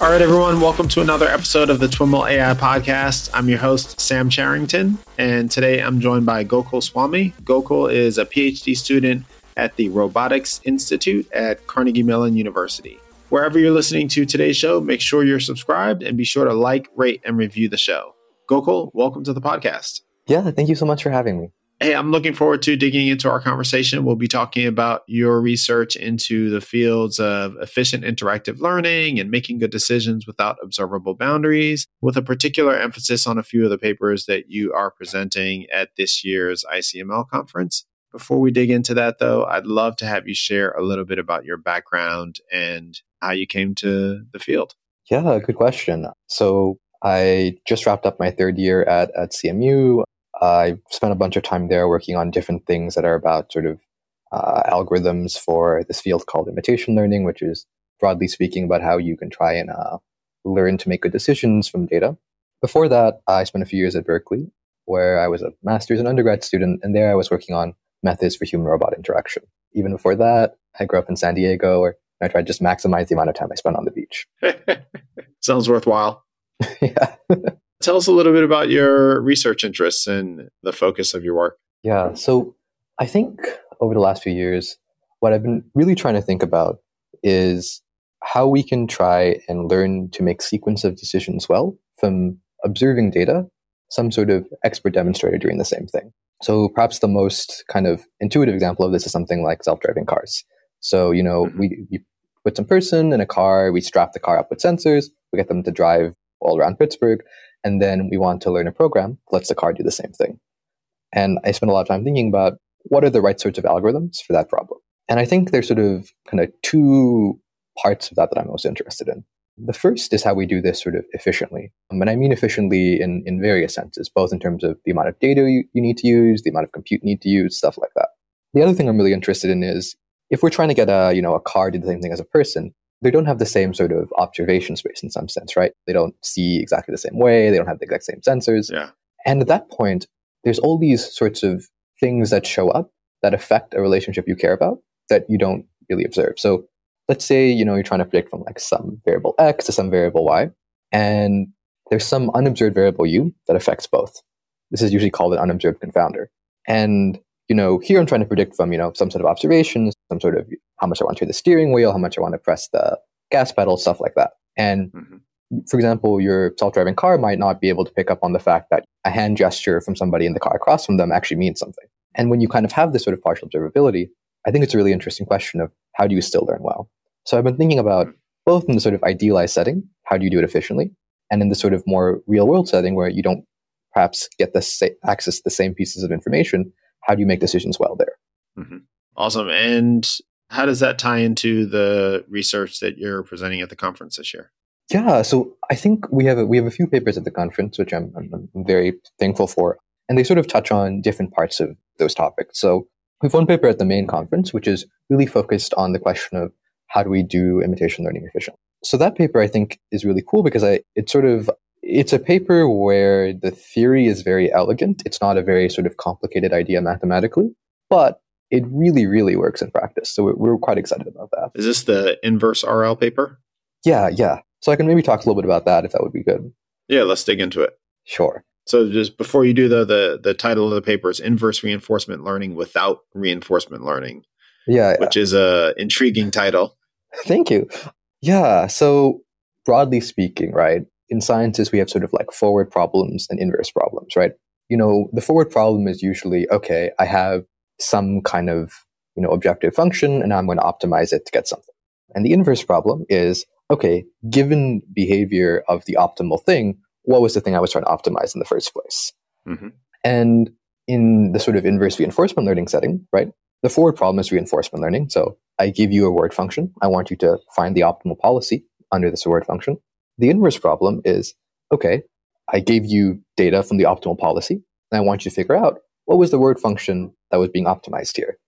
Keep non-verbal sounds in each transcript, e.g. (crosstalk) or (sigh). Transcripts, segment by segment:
All right, everyone, welcome to another episode of the Twiml AI podcast. I'm your host, Sam Charrington, and today I'm joined by Gokul Swamy. Gokul is a PhD student at the Robotics Institute at Carnegie Mellon University. Wherever you're listening to today's show, make sure you're subscribed and be sure to like, rate, and review the show. Gokul, welcome to the podcast. Yeah, thank you so much for having me. Hey, I'm looking forward to digging into our conversation. We'll be talking about your research into the fields of efficient interactive learning and making good decisions without observable boundaries, with a particular emphasis on a few of the papers that you are presenting at this year's ICML conference. Before we dig into that, though, I'd love to have you share a little bit about your background and how you came to the field. Yeah, good question. So, I just wrapped up my third year at, at CMU. I spent a bunch of time there working on different things that are about sort of uh, algorithms for this field called imitation learning, which is broadly speaking about how you can try and uh, learn to make good decisions from data. Before that, I spent a few years at Berkeley, where I was a master's and undergrad student, and there I was working on methods for human robot interaction. Even before that, I grew up in San Diego, where I tried to just maximize the amount of time I spent on the beach. (laughs) Sounds worthwhile. (laughs) yeah. Tell us a little bit about your research interests and the focus of your work. Yeah. So I think over the last few years, what I've been really trying to think about is how we can try and learn to make sequence of decisions well from observing data, some sort of expert demonstrator doing the same thing. So perhaps the most kind of intuitive example of this is something like self-driving cars. So, you know, mm-hmm. we, we put some person in a car, we strap the car up with sensors, we get them to drive all around Pittsburgh, and then we want to learn a program lets the car do the same thing. And I spent a lot of time thinking about what are the right sorts of algorithms for that problem. And I think there's sort of kind of two parts of that that I'm most interested in. The first is how we do this sort of efficiently. Um, and I mean efficiently in, in various senses, both in terms of the amount of data you, you need to use, the amount of compute you need to use, stuff like that. The other thing I'm really interested in is if we're trying to get a, you know, a car to do the same thing as a person, they don't have the same sort of observation space in some sense, right? They don't see exactly the same way. They don't have the exact same sensors. Yeah. And at that point, there's all these sorts of things that show up that affect a relationship you care about that you don't really observe. So let's say, you know, you're trying to predict from like some variable X to some variable Y, and there's some unobserved variable U that affects both. This is usually called an unobserved confounder. And you know, here I'm trying to predict from, you know, some sort of observations, some sort of how much I want to the steering wheel, how much I want to press the gas pedal, stuff like that. And mm-hmm. for example, your self-driving car might not be able to pick up on the fact that a hand gesture from somebody in the car across from them actually means something. And when you kind of have this sort of partial observability, I think it's a really interesting question of how do you still learn well? So I've been thinking about both in the sort of idealized setting, how do you do it efficiently? And in the sort of more real world setting where you don't perhaps get the sa- access to the same pieces of information, how do you make decisions well there? Mm-hmm. Awesome. And how does that tie into the research that you're presenting at the conference this year? Yeah, so I think we have a, we have a few papers at the conference, which I'm, I'm, I'm very thankful for, and they sort of touch on different parts of those topics. So we have one paper at the main conference, which is really focused on the question of how do we do imitation learning efficiently. So that paper I think is really cool because I it sort of it's a paper where the theory is very elegant. It's not a very sort of complicated idea mathematically, but it really, really works in practice. So we're, we're quite excited about that. Is this the inverse RL paper? Yeah, yeah. So I can maybe talk a little bit about that if that would be good. Yeah, let's dig into it. Sure. So just before you do the the, the title of the paper is inverse reinforcement learning without reinforcement learning. Yeah, yeah. which is a intriguing title. (laughs) Thank you. Yeah. So broadly speaking, right, in sciences, we have sort of like forward problems and inverse problems, right? You know, the forward problem is usually, okay, I have some kind of, you know, objective function and I'm going to optimize it to get something. And the inverse problem is, okay, given behavior of the optimal thing, what was the thing I was trying to optimize in the first place? Mm-hmm. And in the sort of inverse reinforcement learning setting, right? The forward problem is reinforcement learning. So I give you a reward function. I want you to find the optimal policy under this reward function. The inverse problem is okay, I gave you data from the optimal policy, and I want you to figure out what was the reward function that was being optimized here.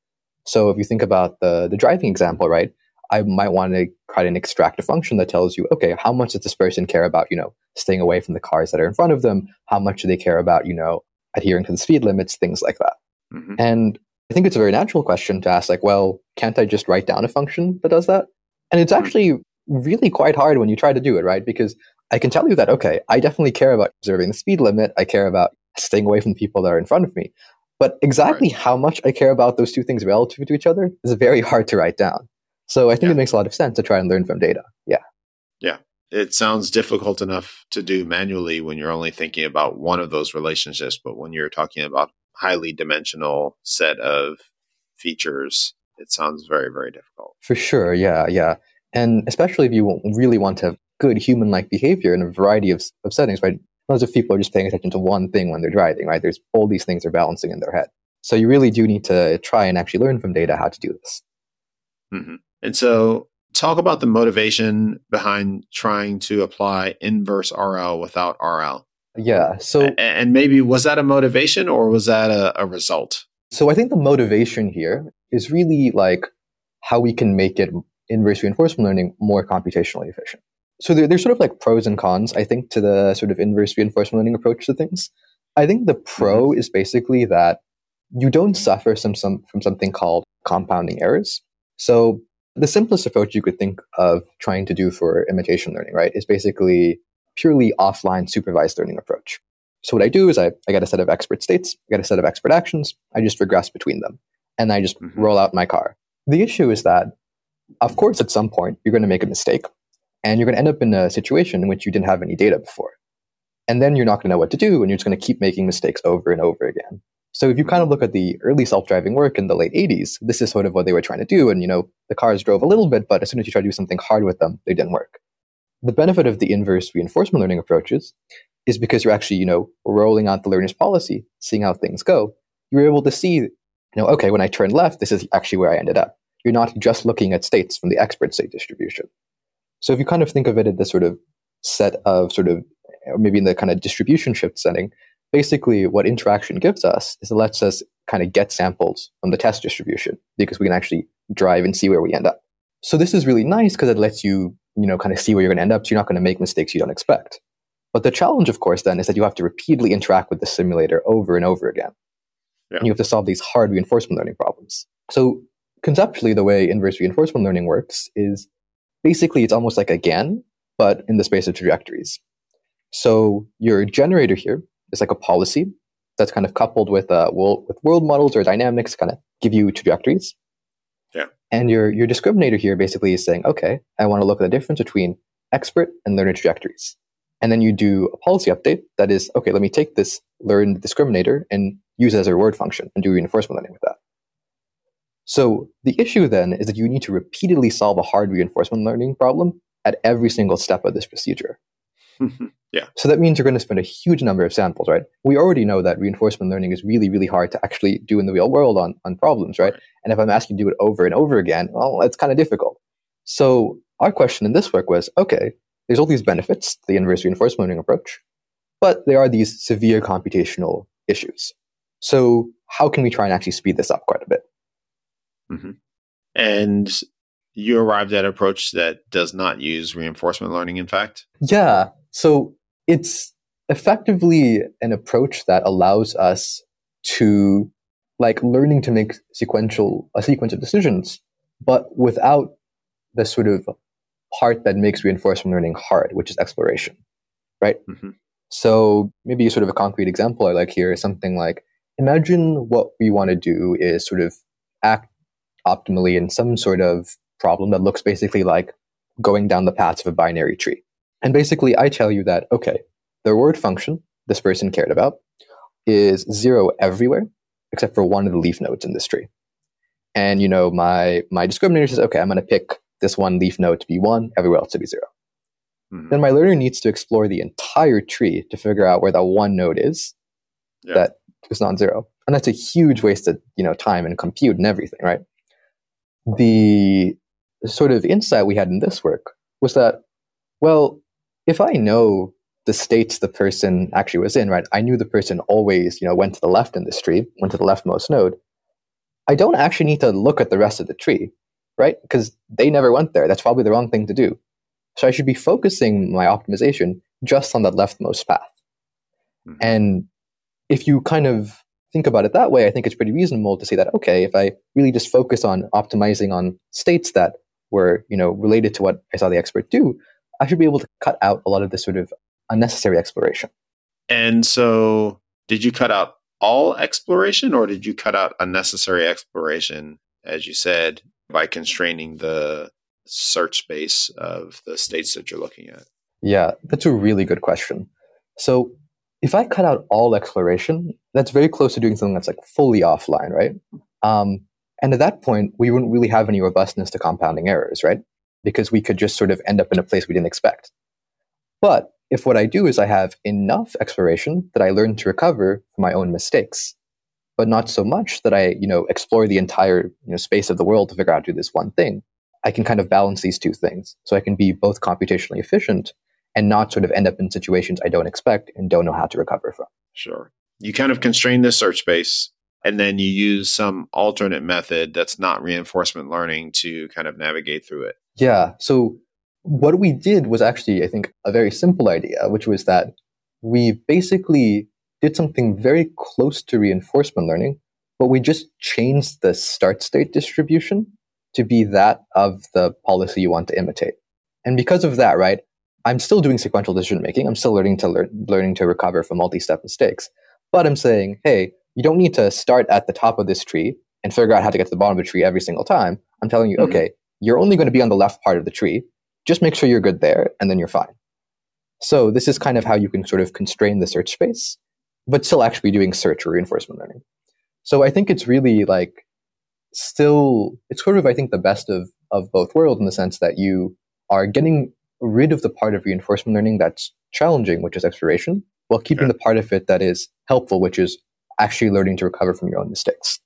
So if you think about the, the driving example, right, I might want to try to extract a function that tells you, okay, how much does this person care about, you know, staying away from the cars that are in front of them? How much do they care about, you know, adhering to the speed limits, things like that? Mm-hmm. And I think it's a very natural question to ask, like, well, can't I just write down a function that does that? And it's mm-hmm. actually really quite hard when you try to do it, right? Because I can tell you that, okay, I definitely care about observing the speed limit. I care about staying away from the people that are in front of me. But exactly right. how much I care about those two things relative to each other is very hard to write down. So I think yeah. it makes a lot of sense to try and learn from data. Yeah. Yeah. It sounds difficult enough to do manually when you're only thinking about one of those relationships. But when you're talking about highly dimensional set of features, it sounds very, very difficult. For sure. Yeah. Yeah. And especially if you really want to have good human like behavior in a variety of, of settings, right? Most of people are just paying attention to one thing when they're driving, right? There's all these things are balancing in their head. So you really do need to try and actually learn from data how to do this. Mm-hmm. And so, talk about the motivation behind trying to apply inverse RL without RL. Yeah. So, and maybe was that a motivation or was that a, a result? So, I think the motivation here is really like how we can make it inverse reinforcement learning more computationally efficient. So there, there's sort of like pros and cons, I think, to the sort of inverse reinforcement learning approach to things. I think the pro mm-hmm. is basically that you don't suffer some, some, from something called compounding errors. So the simplest approach you could think of trying to do for imitation learning, right, is basically purely offline supervised learning approach. So what I do is I, I get a set of expert states, I get a set of expert actions, I just regress between them, and I just mm-hmm. roll out my car. The issue is that, of course, at some point, you're going to make a mistake, and you're going to end up in a situation in which you didn't have any data before. And then you're not going to know what to do, and you're just going to keep making mistakes over and over again. So if you kind of look at the early self-driving work in the late 80s, this is sort of what they were trying to do. And, you know, the cars drove a little bit, but as soon as you try to do something hard with them, they didn't work. The benefit of the inverse reinforcement learning approaches is because you're actually, you know, rolling out the learner's policy, seeing how things go. You're able to see, you know, okay, when I turn left, this is actually where I ended up. You're not just looking at states from the expert state distribution. So if you kind of think of it in this sort of set of sort of, maybe in the kind of distribution shift setting, basically what interaction gives us is it lets us kind of get samples from the test distribution because we can actually drive and see where we end up. So this is really nice because it lets you, you know, kind of see where you're going to end up. So you're not going to make mistakes you don't expect. But the challenge, of course, then is that you have to repeatedly interact with the simulator over and over again. Yeah. And you have to solve these hard reinforcement learning problems. So conceptually, the way inverse reinforcement learning works is basically it's almost like a GAN, but in the space of trajectories. So your generator here is like a policy that's kind of coupled with uh, world, with world models or dynamics, kind of give you trajectories. Yeah. And your your discriminator here basically is saying, okay, I want to look at the difference between expert and learner trajectories. And then you do a policy update that is, okay, let me take this learned discriminator and use it as a reward function and do reinforcement learning with that. So the issue then is that you need to repeatedly solve a hard reinforcement learning problem at every single step of this procedure. (laughs) yeah. So that means you're going to spend a huge number of samples, right? We already know that reinforcement learning is really, really hard to actually do in the real world on, on problems, right? right. And if I'm asking you to do it over and over again, well, it's kind of difficult. So our question in this work was, okay, there's all these benefits the inverse reinforcement learning approach, but there are these severe computational issues. So how can we try and actually speed this up quite a bit? Mm-hmm. And you arrived at an approach that does not use reinforcement learning, in fact? Yeah. So it's effectively an approach that allows us to like learning to make sequential a sequence of decisions, but without the sort of part that makes reinforcement learning hard, which is exploration, right? Mm-hmm. So maybe sort of a concrete example I like here is something like imagine what we want to do is sort of act optimally in some sort of problem that looks basically like going down the paths of a binary tree. And basically, I tell you that, okay, the reward function this person cared about is zero everywhere except for one of the leaf nodes in this tree. And, you know, my, my discriminator says, okay, I'm going to pick this one leaf node to be one, everywhere else to be 0 mm-hmm. Then my learner needs to explore the entire tree to figure out where that one node is yeah. that is non-zero. And that's a huge waste of, you know, time and compute and everything, right? The sort of insight we had in this work was that, well, if I know the states the person actually was in, right? I knew the person always, you know, went to the left in this tree, went to the leftmost node. I don't actually need to look at the rest of the tree, right? Because they never went there. That's probably the wrong thing to do. So I should be focusing my optimization just on that leftmost path. Mm-hmm. And if you kind of think about it that way, I think it's pretty reasonable to say that, okay, if I really just focus on optimizing on states that were, you know, related to what I saw the expert do, I should be able to cut out a lot of this sort of unnecessary exploration. And so, did you cut out all exploration or did you cut out unnecessary exploration, as you said, by constraining the search space of the states that you're looking at? Yeah, that's a really good question. So, if I cut out all exploration, that's very close to doing something that's like fully offline, right? Um, and at that point, we wouldn't really have any robustness to compounding errors, right? Because we could just sort of end up in a place we didn't expect. But if what I do is I have enough exploration that I learn to recover from my own mistakes, but not so much that I, you know, explore the entire you know, space of the world to figure out to do this one thing, I can kind of balance these two things. So I can be both computationally efficient and not sort of end up in situations I don't expect and don't know how to recover from. Sure. You kind of constrain the search space and then you use some alternate method that's not reinforcement learning to kind of navigate through it. Yeah. So what we did was actually, I think, a very simple idea, which was that we basically did something very close to reinforcement learning, but we just changed the start state distribution to be that of the policy you want to imitate. And because of that, right, I'm still doing sequential decision making. I'm still learning to learn, learning to recover from multi-step mistakes. But I'm saying, hey, you don't need to start at the top of this tree and figure out how to get to the bottom of the tree every single time. I'm telling you, mm-hmm. okay, you're only going to be on the left part of the tree. Just make sure you're good there, and then you're fine. So this is kind of how you can sort of constrain the search space, but still actually doing search or reinforcement learning. So I think it's really like still it's sort of I think the best of of both worlds in the sense that you are getting rid of the part of reinforcement learning that's challenging, which is exploration, while keeping yeah. the part of it that is helpful, which is actually learning to recover from your own mistakes.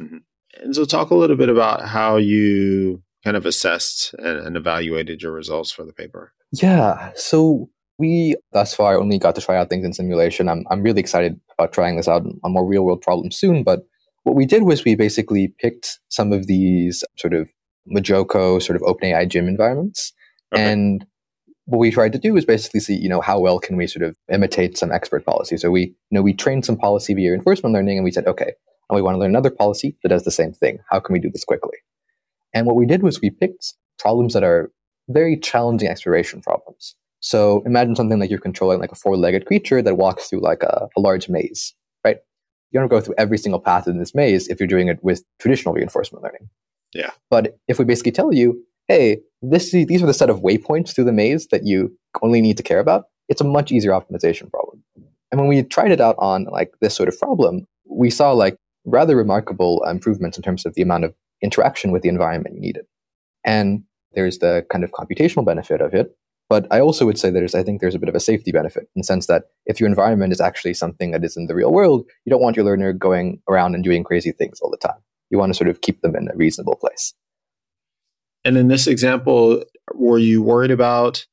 Mm-hmm. And so, talk a little bit about how you kind of assessed and, and evaluated your results for the paper. Yeah. So, we thus far only got to try out things in simulation. I'm, I'm really excited about trying this out on more real world problems soon. But what we did was we basically picked some of these sort of MuJoCo, sort of OpenAI gym environments Okay. And what we tried to do is basically see, you know, how well can we sort of imitate some expert policy. So we, you know, we trained some policy via reinforcement learning and we said, okay, and we want to learn another policy that does the same thing. How can we do this quickly? And what we did was we picked problems that are very challenging exploration problems. So imagine something like you're controlling like a four-legged creature that walks through like a, a large maze, right? You don't go through every single path in this maze if you're doing it with traditional reinforcement learning. Yeah. But if we basically tell you, hey, this these are the set of waypoints through the maze that you only need to care about, it's a much easier optimization problem. And when we tried it out on like this sort of problem, we saw like rather remarkable improvements in terms of the amount of interaction with the environment you needed. And there's the kind of computational benefit of it. But I also would say there's, I think there's a bit of a safety benefit in the sense that if your environment is actually something that is in the real world, you don't want your learner going around and doing crazy things all the time. You want to sort of keep them in a reasonable place. And in this example, were you worried about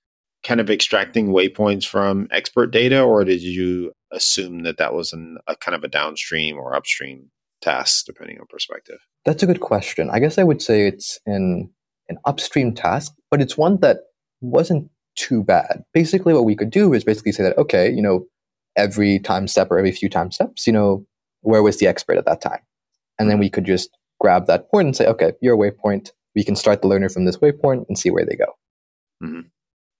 kind of extracting waypoints from expert data, or did you assume that that was an, a kind of a downstream or upstream task, depending on perspective? That's a good question. I guess I would say it's an an upstream task, but it's one that wasn't too bad. Basically, what we could do is basically say that okay, you know, every time step or every few time steps, you know, where was the expert at that time, and then we could just grab that point and say, okay, your waypoint we can start the learner from this waypoint and see where they go. Mm-hmm.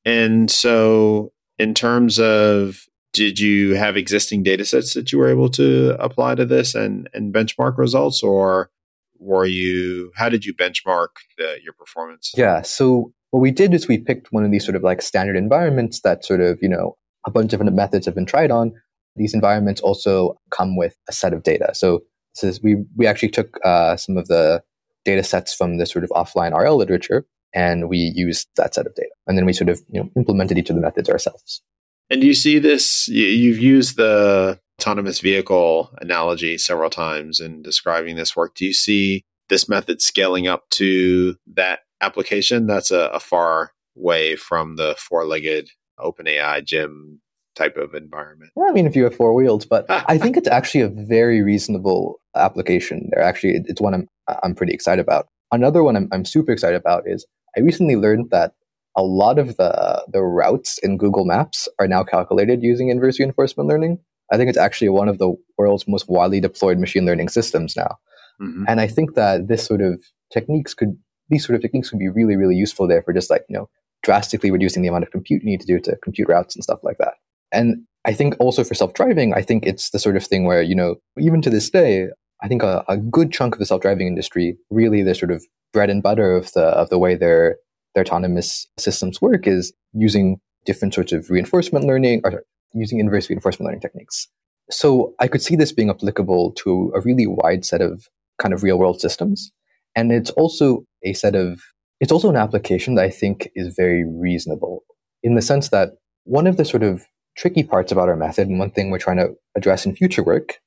And so, in terms of did you have existing data sets that you were able to apply to this and, and benchmark results or were you how did you benchmark the, your performance yeah so what we did is we picked one of these sort of like standard environments that sort of you know a bunch of different methods have been tried on these environments also come with a set of data so this is we we actually took uh, some of the data sets from the sort of offline RL literature, and we used that set of data. And then we sort of you know, implemented each of the methods ourselves. And you see this, you've used the autonomous vehicle analogy several times in describing this work. Do you see this method scaling up to that application? That's a, a far way from the four legged OpenAI gym type of environment. Well, I mean, if you have four wheels, but (laughs) I think it's actually a very reasonable application. There, actually, it's one I'm I'm pretty excited about. Another one I'm, I'm super excited about is I recently learned that a lot of the the routes in Google Maps are now calculated using inverse reinforcement learning. I think it's actually one of the world's most widely deployed machine learning systems now. Mm-hmm. And I think that this sort of techniques could these sort of techniques would be really, really useful there for just like, you know, drastically reducing the amount of compute you need to do to compute routes and stuff like that. And I think also for self-driving, I think it's the sort of thing where, you know, even to this day, I think a, a good chunk of the self-driving industry, really the sort of bread and butter of the of the way their their autonomous systems work is using different sorts of reinforcement learning or using inverse reinforcement learning techniques. So I could see this being applicable to a really wide set of kind of real world systems. And it's also a set of, it's also an application that I think is very reasonable in the sense that one of the sort of tricky parts about our method, and one thing we're trying to address in future work,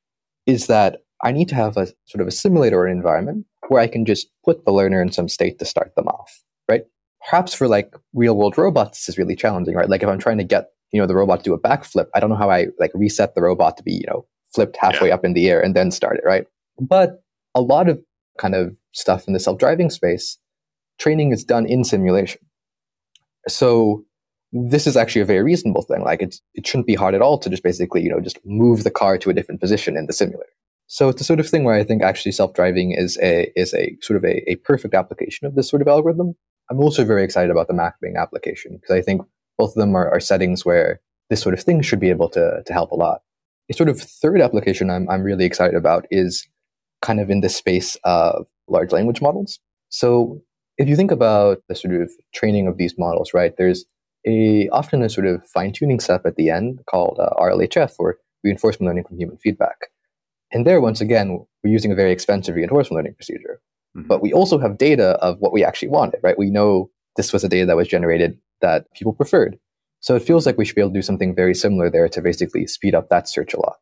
is that I need to have a sort of a simulator or an environment where I can just put the learner in some state to start them off, right? Perhaps for like real world robots, this is really challenging, right? Like if I'm trying to get, you know, the robot to do a backflip, I don't know how I like reset the robot to be, you know, flipped halfway yeah. up in the air and then start it, right? But a lot of kind of stuff in the self-driving space, training is done in simulation. So this is actually a very reasonable thing. Like it's, it shouldn't be hard at all to just basically, you know, just move the car to a different position in the simulator. So it's the sort of thing where I think actually self-driving is a is a sort of a, a perfect application of this sort of algorithm. I'm also very excited about the mapping application because I think both of them are, are settings where this sort of thing should be able to, to help a lot. A sort of third application I'm, I'm really excited about is kind of in the space of large language models. So if you think about the sort of training of these models, right, there's a often a sort of fine tuning step at the end called uh, RLHF or reinforcement learning from human feedback. And there, once again, we're using a very expensive reinforcement learning procedure. Mm-hmm. But we also have data of what we actually wanted, right? We know this was a data that was generated that people preferred. So it feels like we should be able to do something very similar there to basically speed up that search a lot.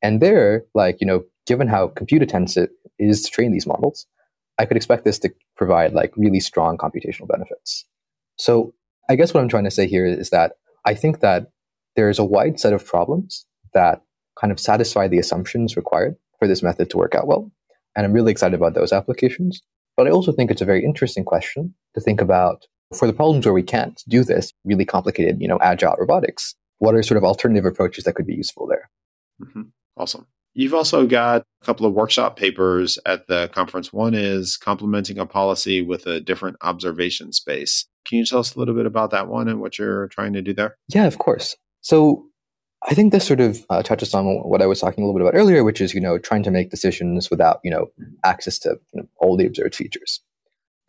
And there, like, you know, given how compute intensive it is to train these models, I could expect this to provide like really strong computational benefits. So I guess what I'm trying to say here is that I think that there's a wide set of problems that kind of satisfy the assumptions required for this method to work out well. And I'm really excited about those applications. But I also think it's a very interesting question to think about for the problems where we can't do this really complicated, you know, agile robotics. What are sort of alternative approaches that could be useful there? Mm-hmm. Awesome. You've also got a couple of workshop papers at the conference. One is complementing a policy with a different observation space. Can you tell us a little bit about that one and what you're trying to do there? Yeah, of course. So I think this sort of uh, touches on what I was talking a little bit about earlier, which is you know trying to make decisions without you know access to you know, all the observed features.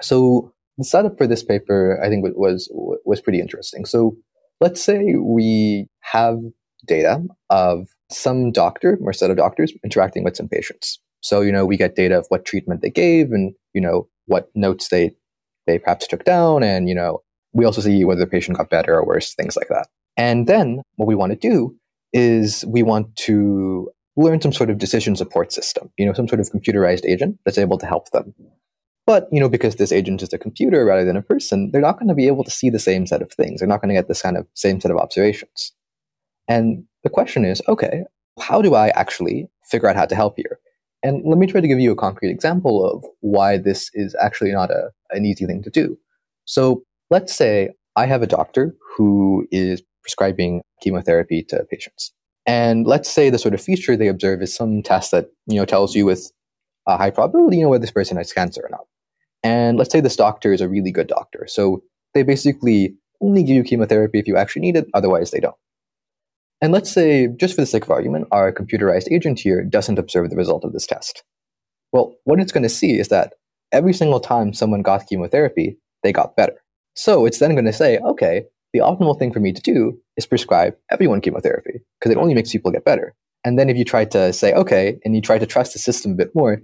So the setup for this paper, I think, was was pretty interesting. So let's say we have data of some doctor or set of doctors interacting with some patients. So you know we get data of what treatment they gave and you know what notes they they perhaps took down, and you know we also see whether the patient got better or worse, things like that. And then what we want to do is we want to learn some sort of decision support system, you know, some sort of computerized agent that's able to help them. But, you know, because this agent is a computer rather than a person, they're not going to be able to see the same set of things. They're not going to get this kind of same set of observations. And the question is, okay, how do I actually figure out how to help here? And let me try to give you a concrete example of why this is actually not a, an easy thing to do. So let's say I have a doctor who is prescribing chemotherapy to patients. And let's say the sort of feature they observe is some test that you know tells you with a high probability you know whether this person has cancer or not. And let's say this doctor is a really good doctor, so they basically only give you chemotherapy if you actually need it, otherwise they don't. And let's say, just for the sake of argument, our computerized agent here doesn't observe the result of this test. Well, what it's going to see is that every single time someone got chemotherapy, they got better. So it's then going to say, okay, the optimal thing for me to do is prescribe everyone chemotherapy because it only makes people get better. And then if you try to say, okay, and you try to trust the system a bit more,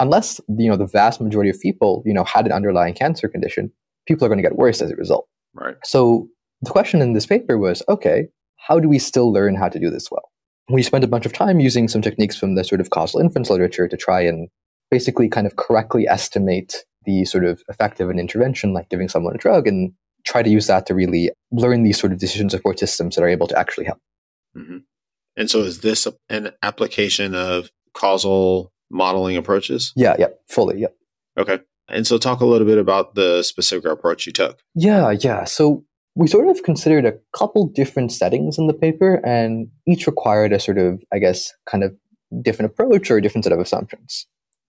unless you know the vast majority of people you know had an underlying cancer condition, people are going to get worse as a result. Right. So the question in this paper was, okay, how do we still learn how to do this well? We spent a bunch of time using some techniques from the sort of causal inference literature to try and basically kind of correctly estimate the sort of effect of an intervention, like giving someone a drug, and try to use that to really learn these sort of decision support systems that are able to actually help. Mm-hmm. And so, is this an application of causal modeling approaches? Yeah, yeah, fully, yeah. Okay. And so, talk a little bit about the specific approach you took. Yeah, yeah. So, we sort of considered a couple different settings in the paper, and each required a sort of, I guess, kind of different approach or a different set of assumptions.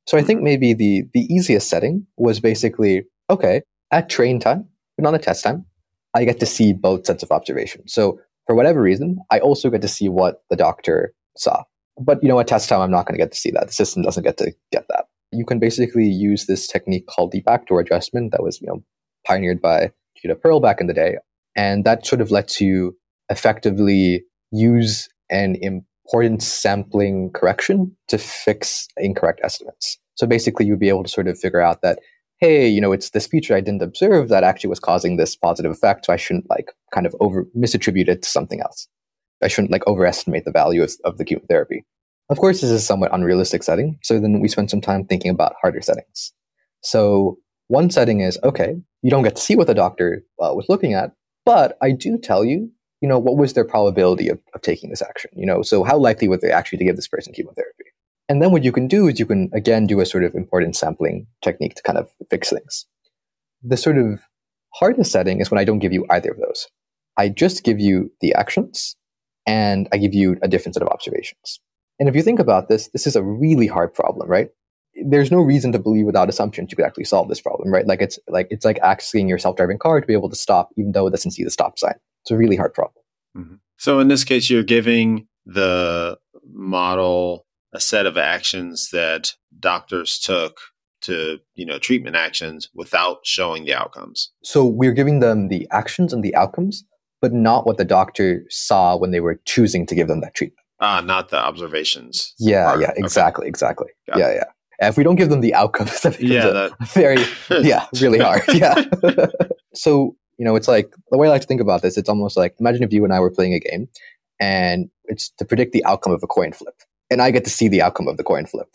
So I think maybe the the easiest setting was basically okay, at train time, but not the test time, I get to see both sets of observations. So for whatever reason, I also get to see what the doctor saw. But you know, at test time, I'm not going to get to see that. The system doesn't get to get that. You can basically use this technique called the backdoor adjustment that was, you know, pioneered by Judea Pearl back in the day. And that sort of lets you effectively use an importance sampling correction to fix incorrect estimates. So basically, you'd be able to sort of figure out that, hey, you know, it's this feature I didn't observe that actually was causing this positive effect. So I shouldn't like kind of over misattribute it to something else. I shouldn't like overestimate the value of, of the chemotherapy. Of course, this is a somewhat unrealistic setting. So then we spend some time thinking about harder settings. So one setting is okay, you don't get to see what the doctor uh, was looking at, but I do tell you, you know, what was their probability of, of taking this action? You know, so how likely were they actually to give this person chemotherapy? And then what you can do is you can again do a sort of importance sampling technique to kind of fix things. The sort of hardest setting is when I don't give you either of those. I just give you the actions and I give you a different set of observations. And if you think about this, this is a really hard problem, right? There's no reason to believe without assumptions you could actually solve this problem, right? Like it's like it's like asking your self-driving car to be able to stop even though it doesn't see the stop sign. It's a really hard problem. Mm-hmm. So in this case, you're giving the model a set of actions that doctors took to you know treatment actions without showing the outcomes. So we're giving them the actions and the outcomes, but not what the doctor saw when they were choosing to give them that treatment. Ah, not the observations. Yeah, part. yeah, exactly, okay. exactly. Got yeah, it. yeah. If we don't give them the outcomes, (laughs) that becomes yeah, that... very, (laughs) yeah, really hard. (laughs) Yeah. so you know, it's like the way I like to think about this. It's almost like imagine if you and I were playing a game, and it's to predict the outcome of a coin flip, and I get to see the outcome of the coin flip.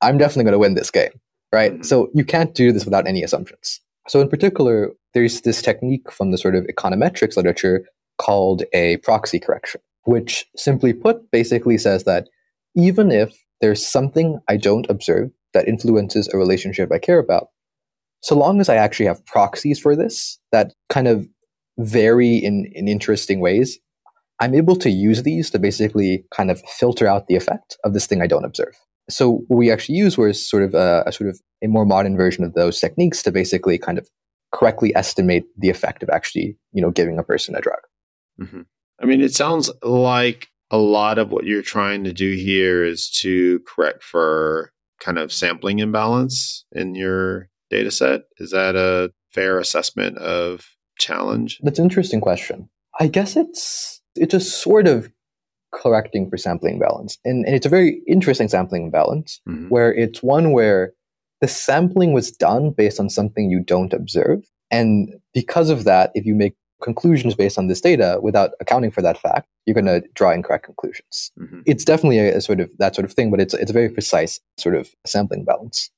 I'm definitely going to win this game, right? Mm-hmm. So you can't do this without any assumptions. So in particular, there's this technique from the sort of econometrics literature called a proxy correction which simply put basically says that even if there's something I don't observe that influences a relationship I care about, so long as I actually have proxies for this that kind of vary in, in interesting ways, I'm able to use these to basically kind of filter out the effect of this thing I don't observe. So what we actually use was sort of a, a sort of a more modern version of those techniques to basically kind of correctly estimate the effect of actually, you know, giving a person a drug. Mm-hmm. I mean, it sounds like a lot of what you're trying to do here is to correct for kind of sampling imbalance in your data set. Is that a fair assessment of challenge? That's an interesting question. I guess it's it's just sort of correcting for sampling balance. And, and it's a very interesting sampling balance mm-hmm. where it's one where the sampling was done based on something you don't observe. And because of that, if you make conclusions based on this data without accounting for that fact, you're going to draw incorrect conclusions. Mm-hmm. It's definitely a, a, sort of that sort of thing, but it's it's a very precise sort of sampling balance.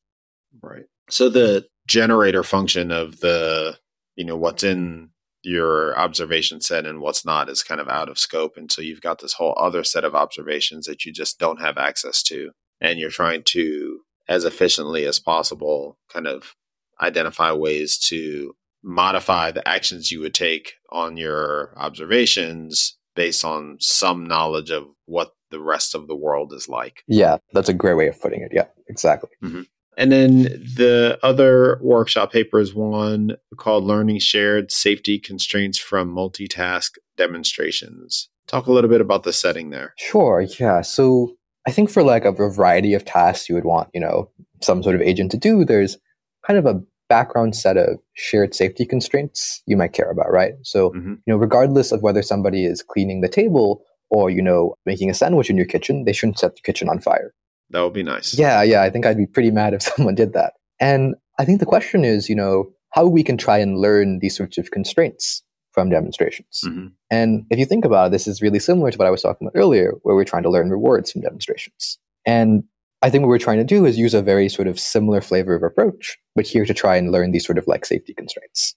Right. So the generator function of the you know what's in your observation set and what's not is kind of out of scope, and so you've got this whole other set of observations that you just don't have access to, and you're trying to as efficiently as possible kind of identify ways to modify the actions you would take on your observations based on some knowledge of what the rest of the world is like. Yeah, that's a great way of putting it. Yeah, exactly. Mm-hmm. And then the other workshop paper is one called Learning Shared Safety Constraints from Multitask Demonstrations. Talk a little bit about the setting there. Sure. Yeah. So I think for like a variety of tasks you would want, you know, some sort of agent to do, there's kind of a background set of shared safety constraints you might care about, right? So, mm-hmm. you know, regardless of whether somebody is cleaning the table or, you know, making a sandwich in your kitchen, they shouldn't set the kitchen on fire. That would be nice. Yeah, yeah. I think I'd be pretty mad if (laughs) someone did that. And I think the question is, you know, how we can try and learn these sorts of constraints from demonstrations. Mm-hmm. And if you think about it, this is really similar to what I was talking about earlier, where we're trying to learn rewards from demonstrations. And I think what we're trying to do is use a very sort of similar flavor of approach, but here to try and learn these sort of like safety constraints.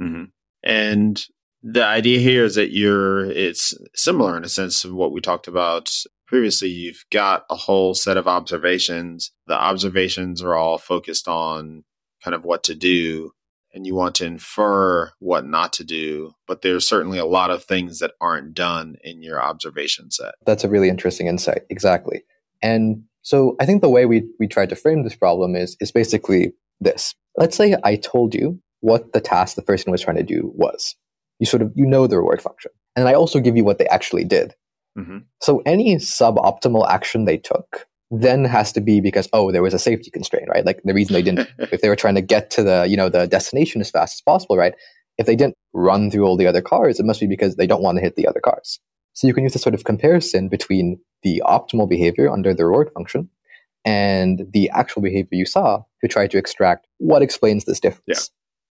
Mm-hmm. And the idea here is that you're, it's similar in a sense of what we talked about previously. You've got a whole set of observations. The observations are all focused on kind of what to do and you want to infer what not to do, but there's certainly a lot of things that aren't done in your observation set. That's a really interesting insight. Exactly. And so I think the way we, we tried to frame this problem is, is basically this. let's say I told you what the task the person was trying to do was. You sort of you know the reward function, and I also give you what they actually did. Mm-hmm. So any suboptimal action they took then has to be because oh there was a safety constraint right like the reason they didn't (laughs) if they were trying to get to the you know the destination as fast as possible right if they didn't run through all the other cars it must be because they don't want to hit the other cars so you can use a sort of comparison between the optimal behavior under the reward function and the actual behavior you saw to try to extract what explains this difference. Yeah.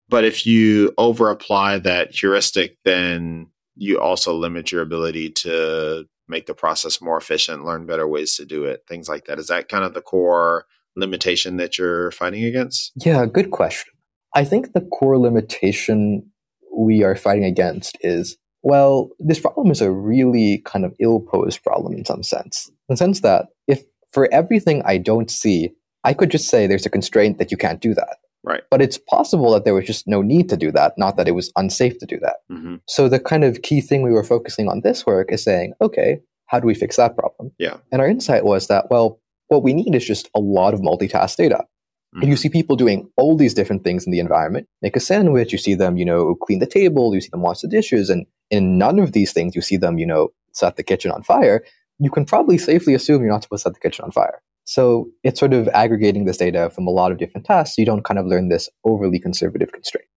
But if you over apply that heuristic, then you also limit your ability to make the process more efficient, learn better ways to do it, things like that. Is that kind of the core limitation that you're fighting against? Yeah, good question. I think the core limitation we are fighting against is well, this problem is a really kind of ill posed problem in some sense. In the sense that if for everything I don't see, I could just say there's a constraint that you can't do that. Right. But it's possible that there was just no need to do that, not that it was unsafe to do that. Mm-hmm. So the kind of key thing we were focusing on this work is saying, okay, how do we fix that problem? Yeah. And our insight was that, well, what we need is just a lot of multitask data. Mm-hmm. And you mm-hmm. see people doing all these different things in the environment. Make a sandwich, you see them, you know, clean the table, you see them wash the dishes, and in none of these things you see them, you know, set the kitchen on fire. You can probably safely assume you're not supposed to set the kitchen on fire. So it's sort of aggregating this data from a lot of different tasks. So you don't kind of learn this overly conservative constraint.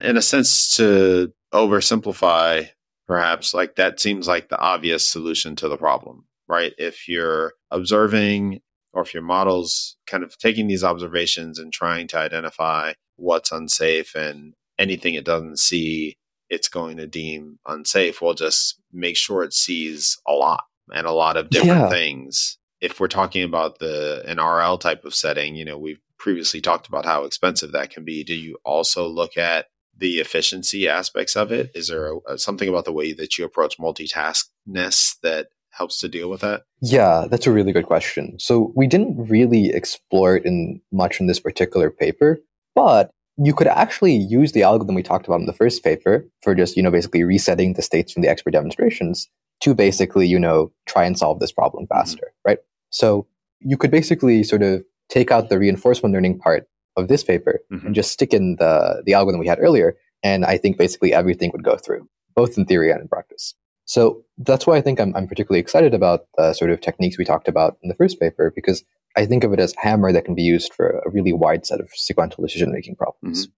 In a sense, to oversimplify, perhaps, like that seems like the obvious solution to the problem, right? If you're observing or if your model's kind of taking these observations and trying to identify what's unsafe and anything it doesn't see, it's going to deem unsafe, we'll just make sure it sees a lot and a lot of different yeah. things if we're talking about the an RL type of setting, you know, we've previously talked about how expensive that can be. Do you also look at the efficiency aspects of it? Is there a, something about the way that you approach multitaskness that helps to deal with that? Yeah, that's a really good question. So we didn't really explore it in much in this particular paper, but you could actually use the algorithm we talked about in the first paper for just, you know, basically resetting the states from the expert demonstrations to basically, you know, try and solve this problem mm-hmm. faster, mm-hmm. right? So you could basically sort of take out the reinforcement learning part of this paper mm-hmm. and just stick in the, the algorithm we had earlier. And I think basically everything would go through, both in theory and in practice. So that's why I think I'm, I'm particularly excited about the sort of techniques we talked about in the first paper, because I think of it as hammer that can be used for a really wide set of sequential decision making problems. Mm-hmm.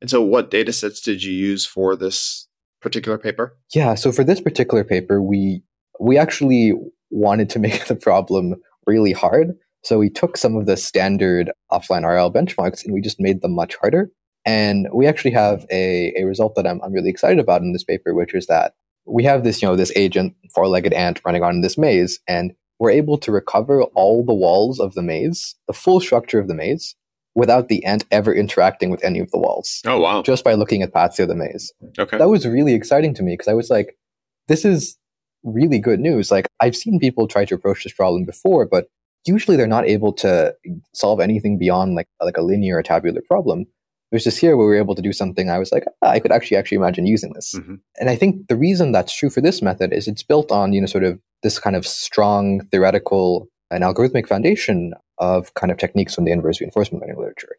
And so, what data sets did you use for this particular paper? Yeah, so for this particular paper, we we actually wanted to make (laughs) the problem really hard. So we took some of the standard offline RL benchmarks and we just made them much harder. And we actually have a, a result that I'm, I'm really excited about in this paper, which is that we have this, you know, this agent, four-legged ant running on this maze, and we're able to recover all the walls of the maze, the full structure of the maze, without the ant ever interacting with any of the walls. Oh wow. Just by looking at paths through the maze. Okay. That was really exciting to me because I was like, this is really good news. Like I've seen people try to approach this problem before, but usually they're not able to solve anything beyond like like a linear or tabular problem. It was just here where we were able to do something. I was like, ah, I could actually actually imagine using this. Mm-hmm. And I think the reason that's true for this method is it's built on you know sort of this kind of strong theoretical and algorithmic foundation of kind of techniques from the inverse reinforcement learning literature,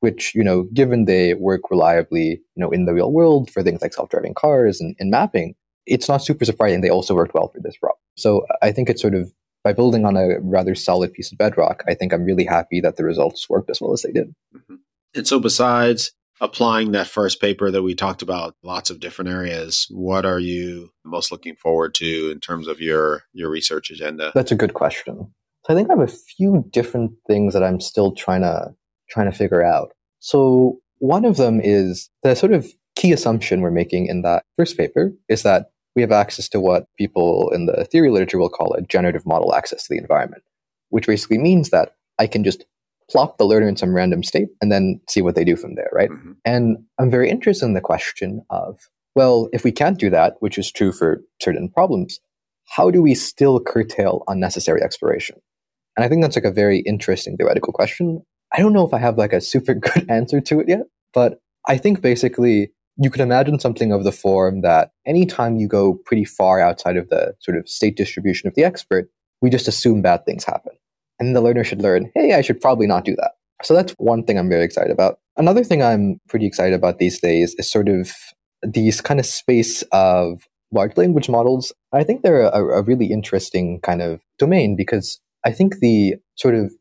which you know given they work reliably you know in the real world for things like self-driving cars and, and mapping, it's not super surprising they also worked well for this problem. So I think it's sort of by building on a rather solid piece of bedrock, I think I'm really happy that the results worked as well as they did. Mm-hmm. And so, besides applying that first paper that we talked about, lots of different areas, what are you most looking forward to in terms of your your research agenda? That's a good question. So I think I have a few different things that I'm still trying to trying to figure out. So one of them is the sort of key assumption we're making in that first paper is that we have access to what people in the theory literature will call a generative model access to the environment, which basically means that I can just plop the learner in some random state and then see what they do from there, right? Mm-hmm. And I'm very interested in the question of, well, if we can't do that, which is true for certain problems, how do we still curtail unnecessary exploration? And I think that's like a very interesting theoretical question. I don't know if I have like a super (laughs) good answer to it yet, but I think basically you could imagine something of the form that anytime you go pretty far outside of the sort of state distribution of the expert, we just assume bad things happen. And the learner should learn, hey, I should probably not do that. So that's one thing I'm very excited about. Another thing I'm pretty excited about these days is sort of these kind of space of large language models. I think they're a, a really interesting kind of domain because I think the sort of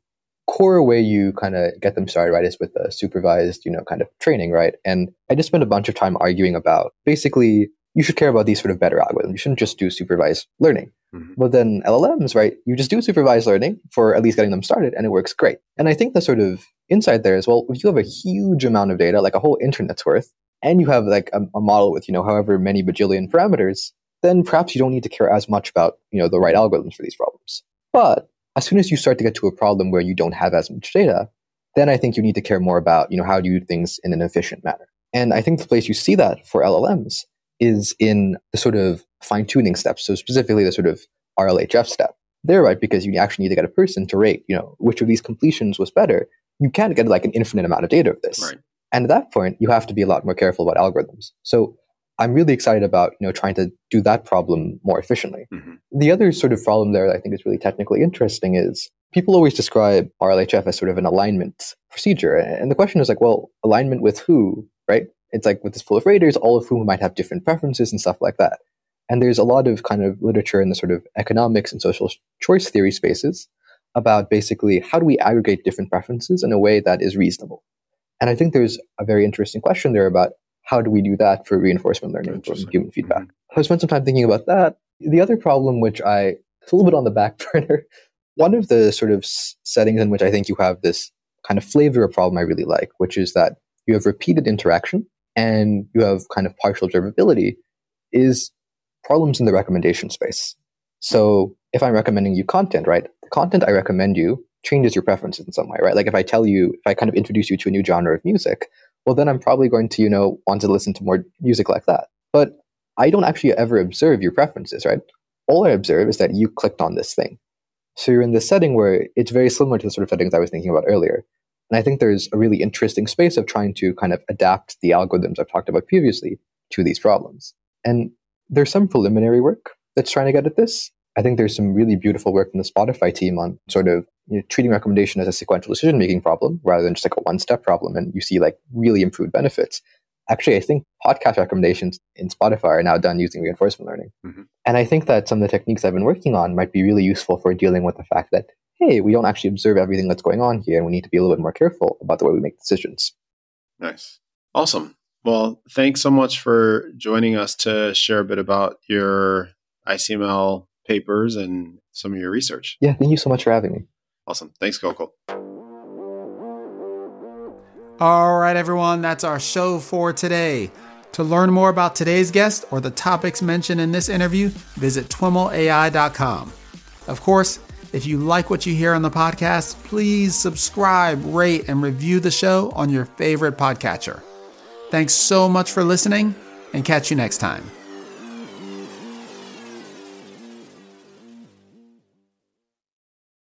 core way you kind of get them started, right, is with the supervised, you know, kind of training, right? And I just spent a bunch of time arguing about basically you should care about these sort of better algorithms. You shouldn't just do supervised learning. Mm-hmm. But then LLMs, right, you just do supervised learning for at least getting them started and it works great. And I think the sort of insight there is, well, if you have a huge amount of data, like a whole internet's worth, and you have like a, a model with, you know, however many bajillion parameters, then perhaps you don't need to care as much about, you know, the right algorithms for these problems. But as soon as you start to get to a problem where you don't have as much data, then I think you need to care more about, you know, how do you do things in an efficient manner. And I think the place you see that for LLMs is in the sort of fine tuning steps. So specifically the sort of RLHF step. There, right, because you actually need to get a person to rate, you know, which of these completions was better. You can't get like an infinite amount of data of this. Right. And at that point, you have to be a lot more careful about algorithms. So I'm really excited about, you know, trying to do that problem more efficiently. Mm-hmm. The other sort of problem there that I think is really technically interesting is people always describe RLHF as sort of an alignment procedure. And the question is like, well, alignment with who, right? It's like with this pool of raters, all of whom might have different preferences and stuff like that. And there's a lot of kind of literature in the sort of economics and social choice theory spaces about basically how do we aggregate different preferences in a way that is reasonable. And I think there's a very interesting question there about how do we do that for reinforcement learning from human feedback. Mm-hmm. I spent some time thinking about that. The other problem, which I it's a little bit on the back (laughs) burner, one of the sort of settings in which I think you have this kind of flavor of problem I really like, which is that you have repeated interaction and you have kind of partial observability, is problems in the recommendation space. So if I'm recommending you content, right, the content I recommend you changes your preferences in some way, right? Like if I tell you, if I kind of introduce you to a new genre of music, well, then I'm probably going to, you know, want to listen to more music like that. But I don't actually ever observe your preferences, right? All I observe is that you clicked on this thing. So you're in this setting where it's very similar to the sort of settings I was thinking about earlier. And I think there's a really interesting space of trying to kind of adapt the algorithms I've talked about previously to these problems. And there's some preliminary work that's trying to get at this. I think there's some really beautiful work from the Spotify team on sort of you know, treating recommendation as a sequential decision making problem rather than just like a one step problem. And you see like really improved benefits. Actually, I think podcast recommendations in Spotify are now done using reinforcement learning. Mm-hmm. And I think that some of the techniques I've been working on might be really useful for dealing with the fact that, hey, we don't actually observe everything that's going on here and we need to be a little bit more careful about the way we make decisions. Nice. Awesome. Well, thanks so much for joining us to share a bit about your ICML papers and some of your research. Yeah, thank you so much for having me. Awesome. Thanks, Gokul. All right, everyone, that's our show for today. To learn more about today's guest or the topics mentioned in this interview, visit twimlai.com. Of course, if you like what you hear on the podcast, please subscribe, rate, and review the show on your favorite podcatcher. Thanks so much for listening and catch you next time.